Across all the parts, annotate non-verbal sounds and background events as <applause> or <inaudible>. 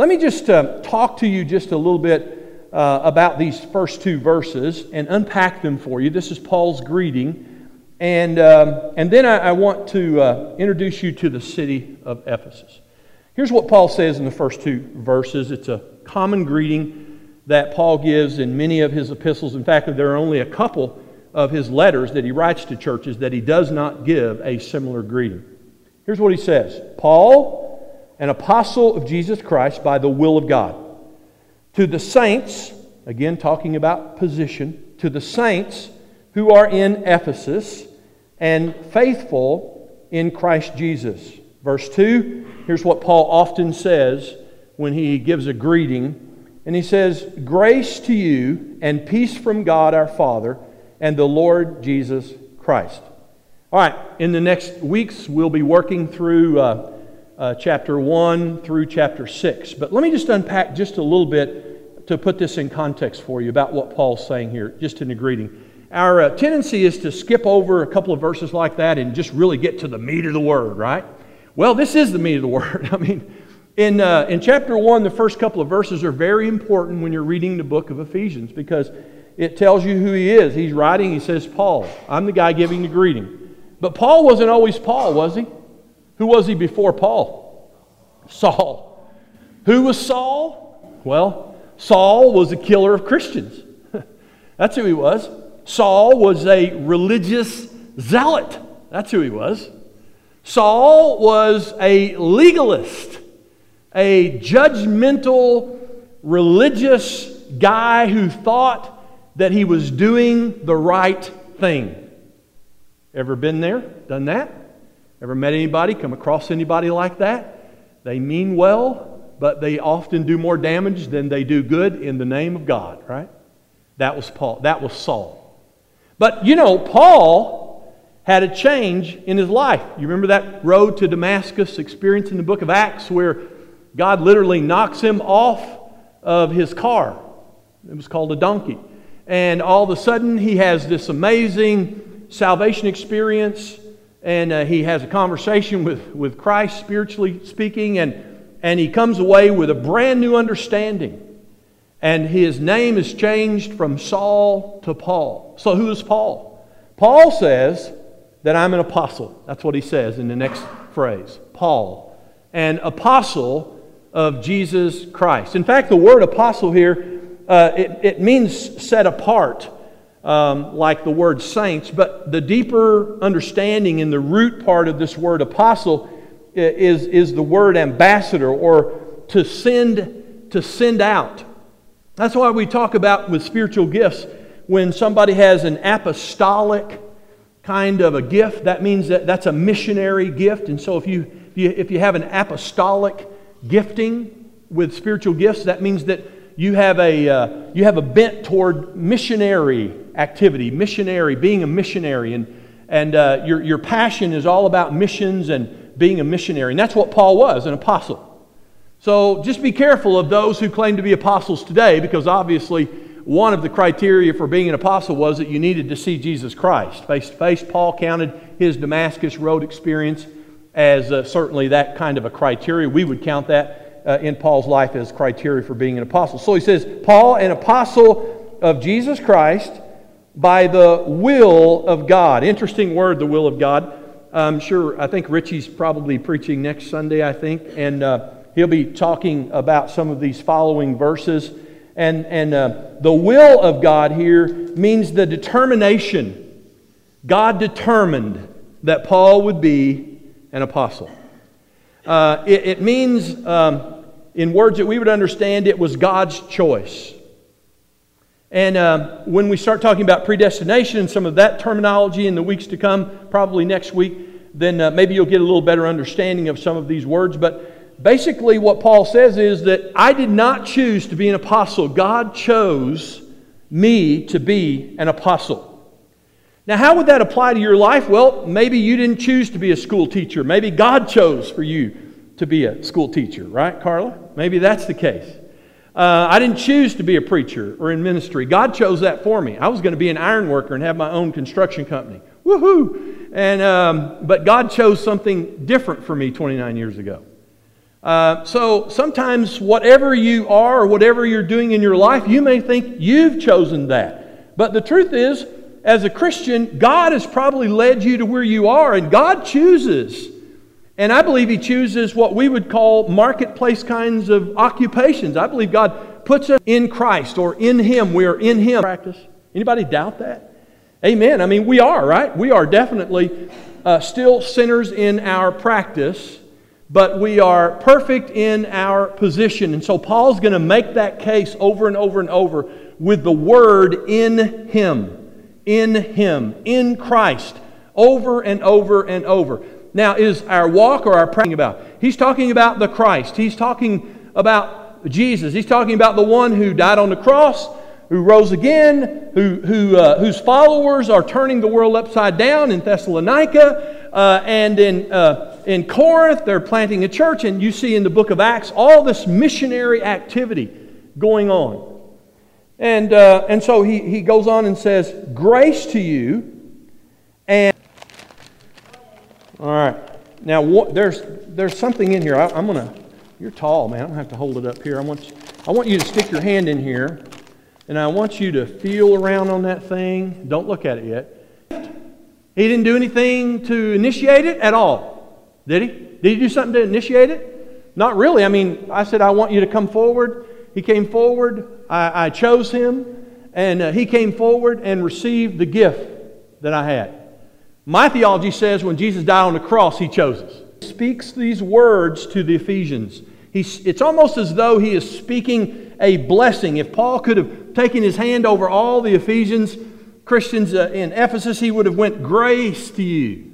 Let me just uh, talk to you just a little bit uh, about these first two verses and unpack them for you. This is Paul's greeting. And, um, and then I, I want to uh, introduce you to the city of Ephesus. Here's what Paul says in the first two verses. It's a common greeting that Paul gives in many of his epistles. In fact, there are only a couple of his letters that he writes to churches that he does not give a similar greeting. Here's what he says Paul, an apostle of Jesus Christ by the will of God. To the saints, again talking about position, to the saints who are in Ephesus and faithful in Christ Jesus. Verse 2, here's what Paul often says when he gives a greeting. And he says, Grace to you and peace from God our Father and the Lord Jesus Christ. All right, in the next weeks, we'll be working through. Uh, uh, chapter 1 through chapter 6. But let me just unpack just a little bit to put this in context for you about what Paul's saying here, just in the greeting. Our uh, tendency is to skip over a couple of verses like that and just really get to the meat of the word, right? Well, this is the meat of the word. <laughs> I mean, in, uh, in chapter 1, the first couple of verses are very important when you're reading the book of Ephesians because it tells you who he is. He's writing, he says, Paul. I'm the guy giving the greeting. But Paul wasn't always Paul, was he? Who was he before Paul? Saul. Who was Saul? Well, Saul was a killer of Christians. <laughs> That's who he was. Saul was a religious zealot. That's who he was. Saul was a legalist, a judgmental, religious guy who thought that he was doing the right thing. Ever been there? Done that? Ever met anybody, come across anybody like that? They mean well, but they often do more damage than they do good in the name of God, right? That was Paul. That was Saul. But you know, Paul had a change in his life. You remember that road to Damascus experience in the book of Acts where God literally knocks him off of his car. It was called a donkey. And all of a sudden, he has this amazing salvation experience and uh, he has a conversation with, with Christ, spiritually speaking, and, and he comes away with a brand new understanding. And his name is changed from Saul to Paul. So, who is Paul? Paul says that I'm an apostle. That's what he says in the next phrase. Paul, an apostle of Jesus Christ. In fact, the word apostle here, uh, it, it means set apart um, like the word saints, but the deeper understanding in the root part of this word apostle is, is the word ambassador or to send, to send out. That's why we talk about with spiritual gifts when somebody has an apostolic kind of a gift, that means that that's a missionary gift. And so if you, if you, if you have an apostolic gifting with spiritual gifts, that means that you have a, uh, you have a bent toward missionary activity, missionary, being a missionary. And, and uh, your, your passion is all about missions and being a missionary. And that's what Paul was, an apostle. So just be careful of those who claim to be apostles today, because obviously one of the criteria for being an apostle was that you needed to see Jesus Christ face to face. Paul counted his Damascus Road experience as uh, certainly that kind of a criteria. We would count that uh, in Paul's life as criteria for being an apostle. So he says, Paul, an apostle of Jesus Christ by the will of God. Interesting word, the will of God. I'm sure, I think Richie's probably preaching next Sunday, I think, and uh, he'll be talking about some of these following verses. And, and uh, the will of God here means the determination. God determined that Paul would be an apostle. Uh, it, it, means, um, in words that we would understand, it was God's choice. And uh, when we start talking about predestination and some of that terminology in the weeks to come, probably next week, then uh, maybe you'll get a little better understanding of some of these words. But basically, what Paul says is that I did not choose to be an apostle, God chose me to be an apostle. Now, how would that apply to your life? Well, maybe you didn't choose to be a school teacher. Maybe God chose for you to be a school teacher, right, Carla? Maybe that's the case. Uh, I didn't choose to be a preacher or in ministry. God chose that for me. I was going to be an iron worker and have my own construction company. Woohoo! And, um, but God chose something different for me 29 years ago. Uh, so sometimes, whatever you are or whatever you're doing in your life, you may think you've chosen that. But the truth is, as a Christian, God has probably led you to where you are, and God chooses. And I believe He chooses what we would call marketplace kinds of occupations. I believe God puts us in Christ or in Him. We are in Him. Practice. Anybody doubt that? Amen. I mean, we are, right? We are definitely uh, still sinners in our practice, but we are perfect in our position. And so Paul's going to make that case over and over and over with the word in Him in Him, in Christ, over and over and over. Now, is our walk or our praying about? He's talking about the Christ. He's talking about Jesus. He's talking about the one who died on the cross, who rose again, who, who, uh, whose followers are turning the world upside down in Thessalonica uh, and in, uh, in Corinth. They're planting a church, and you see in the book of Acts all this missionary activity going on. And, uh, and so he, he goes on and says, Grace to you. And, all right. Now, what, there's, there's something in here. I, am going to, you're tall, man. I don't have to hold it up here. I want, you, I want you to stick your hand in here, and I want you to feel around on that thing. Don't look at it yet. He didn't do anything to initiate it at all, did he? Did he do something to initiate it? Not really. I mean, I said, I want you to come forward. He came forward. I, I chose him, and uh, he came forward and received the gift that I had. My theology says when Jesus died on the cross, he chose us. He speaks these words to the Ephesians. He's, it's almost as though he is speaking a blessing. If Paul could have taken his hand over all the Ephesians Christians uh, in Ephesus, he would have went grace to you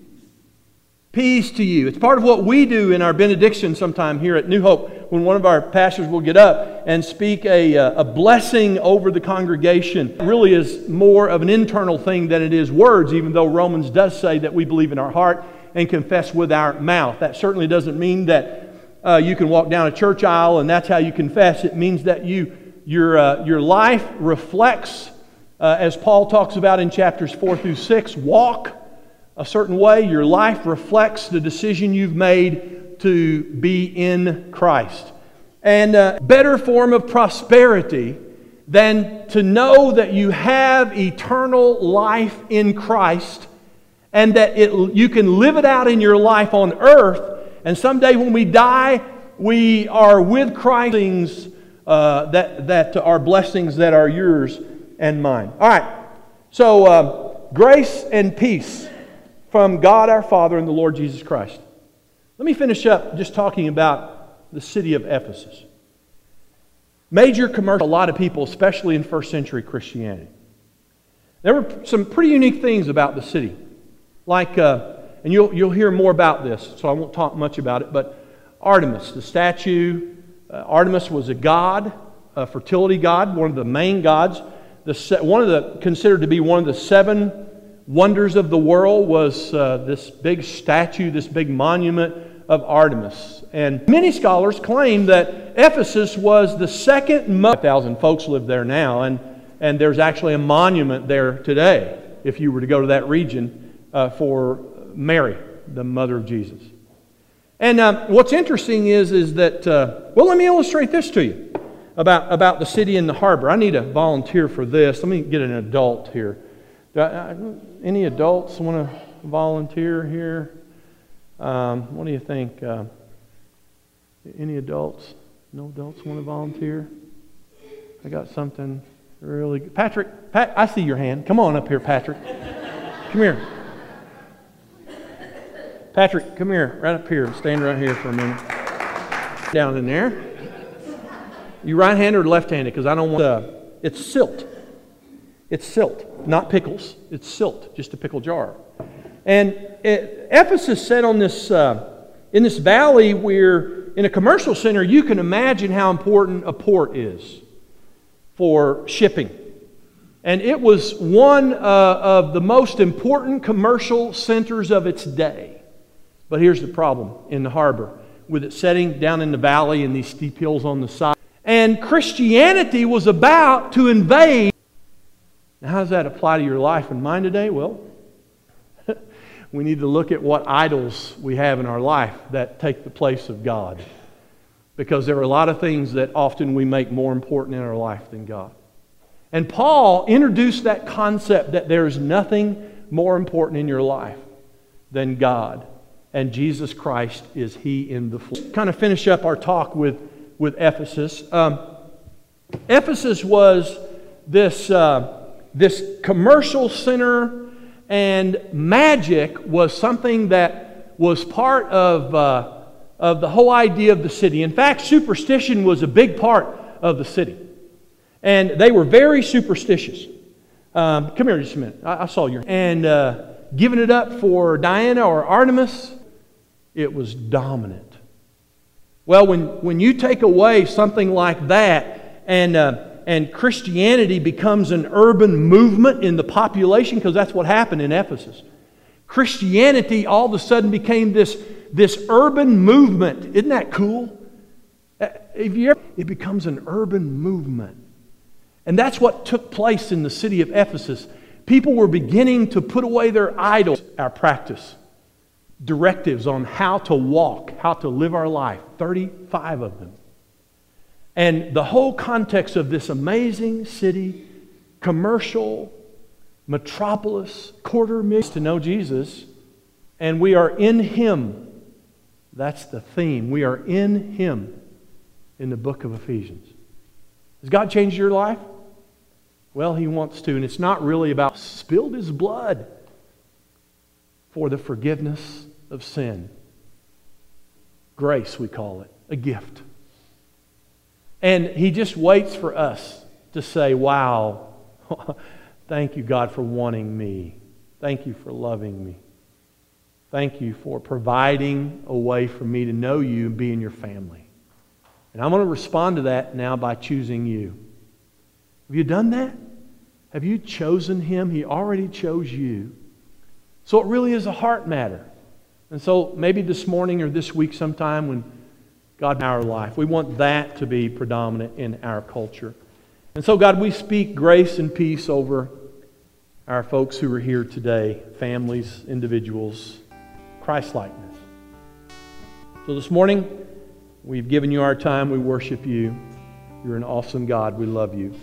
Peace to you. It's part of what we do in our benediction sometime here at New Hope when one of our pastors will get up and speak a, uh, a blessing over the congregation. It really is more of an internal thing than it is words, even though Romans does say that we believe in our heart and confess with our mouth. That certainly doesn't mean that uh, you can walk down a church aisle and that's how you confess. It means that you, your, uh, your life reflects, uh, as Paul talks about in chapters 4 through 6, walk a certain way, your life reflects the decision you've made to be in Christ. And a better form of prosperity than to know that you have eternal life in Christ and that it, you can live it out in your life on earth. And someday when we die, we are with Christ things uh, that, that are blessings that are yours and mine. All right. So, uh, grace and peace from God our Father and the Lord Jesus Christ. Let me finish up just talking about the city of Ephesus. Major commercial, a lot of people, especially in first century Christianity. There were some pretty unique things about the city. Like, uh, and you'll, you'll hear more about this, so I won't talk much about it, but Artemis, the statue, uh, Artemis was a god, a fertility god, one of the main gods. The, one of the, considered to be one of the seven wonders of the world was uh, this big statue, this big monument of Artemis. And many scholars claim that Ephesus was the second most. 5,000 folks live there now, and, and there's actually a monument there today if you were to go to that region uh, for Mary, the mother of Jesus. And uh, what's interesting is, is that, uh, well, let me illustrate this to you about, about the city and the harbor. I need a volunteer for this. Let me get an adult here. Any adults want to volunteer here? Um, what do you think? Uh, any adults? No adults want to volunteer? I got something really good. Patrick, Pat, I see your hand. Come on up here, Patrick. come here. Patrick, come here, right up here. Stand right here for a minute. Down in there. You right handed or left handed? Because I don't want to. Uh, it's silt. It's silt, not pickles. It's silt, just a pickle jar. And it, Ephesus set on this, uh, in this valley where, in a commercial center, you can imagine how important a port is for shipping. And it was one uh, of the most important commercial centers of its day. But here's the problem in the harbor with it setting down in the valley and these steep hills on the side. And Christianity was about to invade now, how does that apply to your life and mine today? Well, <laughs> we need to look at what idols we have in our life that take the place of God. because there are a lot of things that often we make more important in our life than God. And Paul introduced that concept that there is nothing more important in your life than God. And Jesus Christ is He in the flesh. Kind of finish up our talk with, with Ephesus. Um, Ephesus was this, uh, this commercial center, and magic was something that was part of, uh, of the whole idea of the city. In fact, superstition was a big part of the city. And they were very superstitious. Um, come here just a minute. I, I saw you. And uh, giving it up for Diana or Artemis, it was dominant. Well, when, when you take away something like that and, uh, and Christianity becomes an urban movement in the population, because that's what happened in Ephesus. Christianity all of a sudden became this, this urban movement. Isn't that cool? Uh, if you ever, it becomes an urban movement. And that's what took place in the city of Ephesus. People were beginning to put away their idols, our practice, directives on how to walk, how to live our life, 35 of them. And the whole context of this amazing city, commercial, metropolis, quarter million to know Jesus, and we are in Him. That's the theme. We are in Him in the book of Ephesians. Has God changed your life? Well, he wants to. And it's not really about spilled his blood for the forgiveness of sin. Grace, we call it, a gift. And he just waits for us to say, Wow, <laughs> thank you, God, for wanting me. Thank you for loving me. Thank you for providing a way for me to know you and be in your family. And I'm going to respond to that now by choosing you. Have you done that? Have you chosen him? He already chose you. So it really is a heart matter. And so maybe this morning or this week sometime when God in our life, we want that to be predominant in our culture. And so, God, we speak grace and peace over our folks who are here today, families, individuals, Christ likeness. So this morning, we've given you our time. We worship you. You're an awesome God. We love you.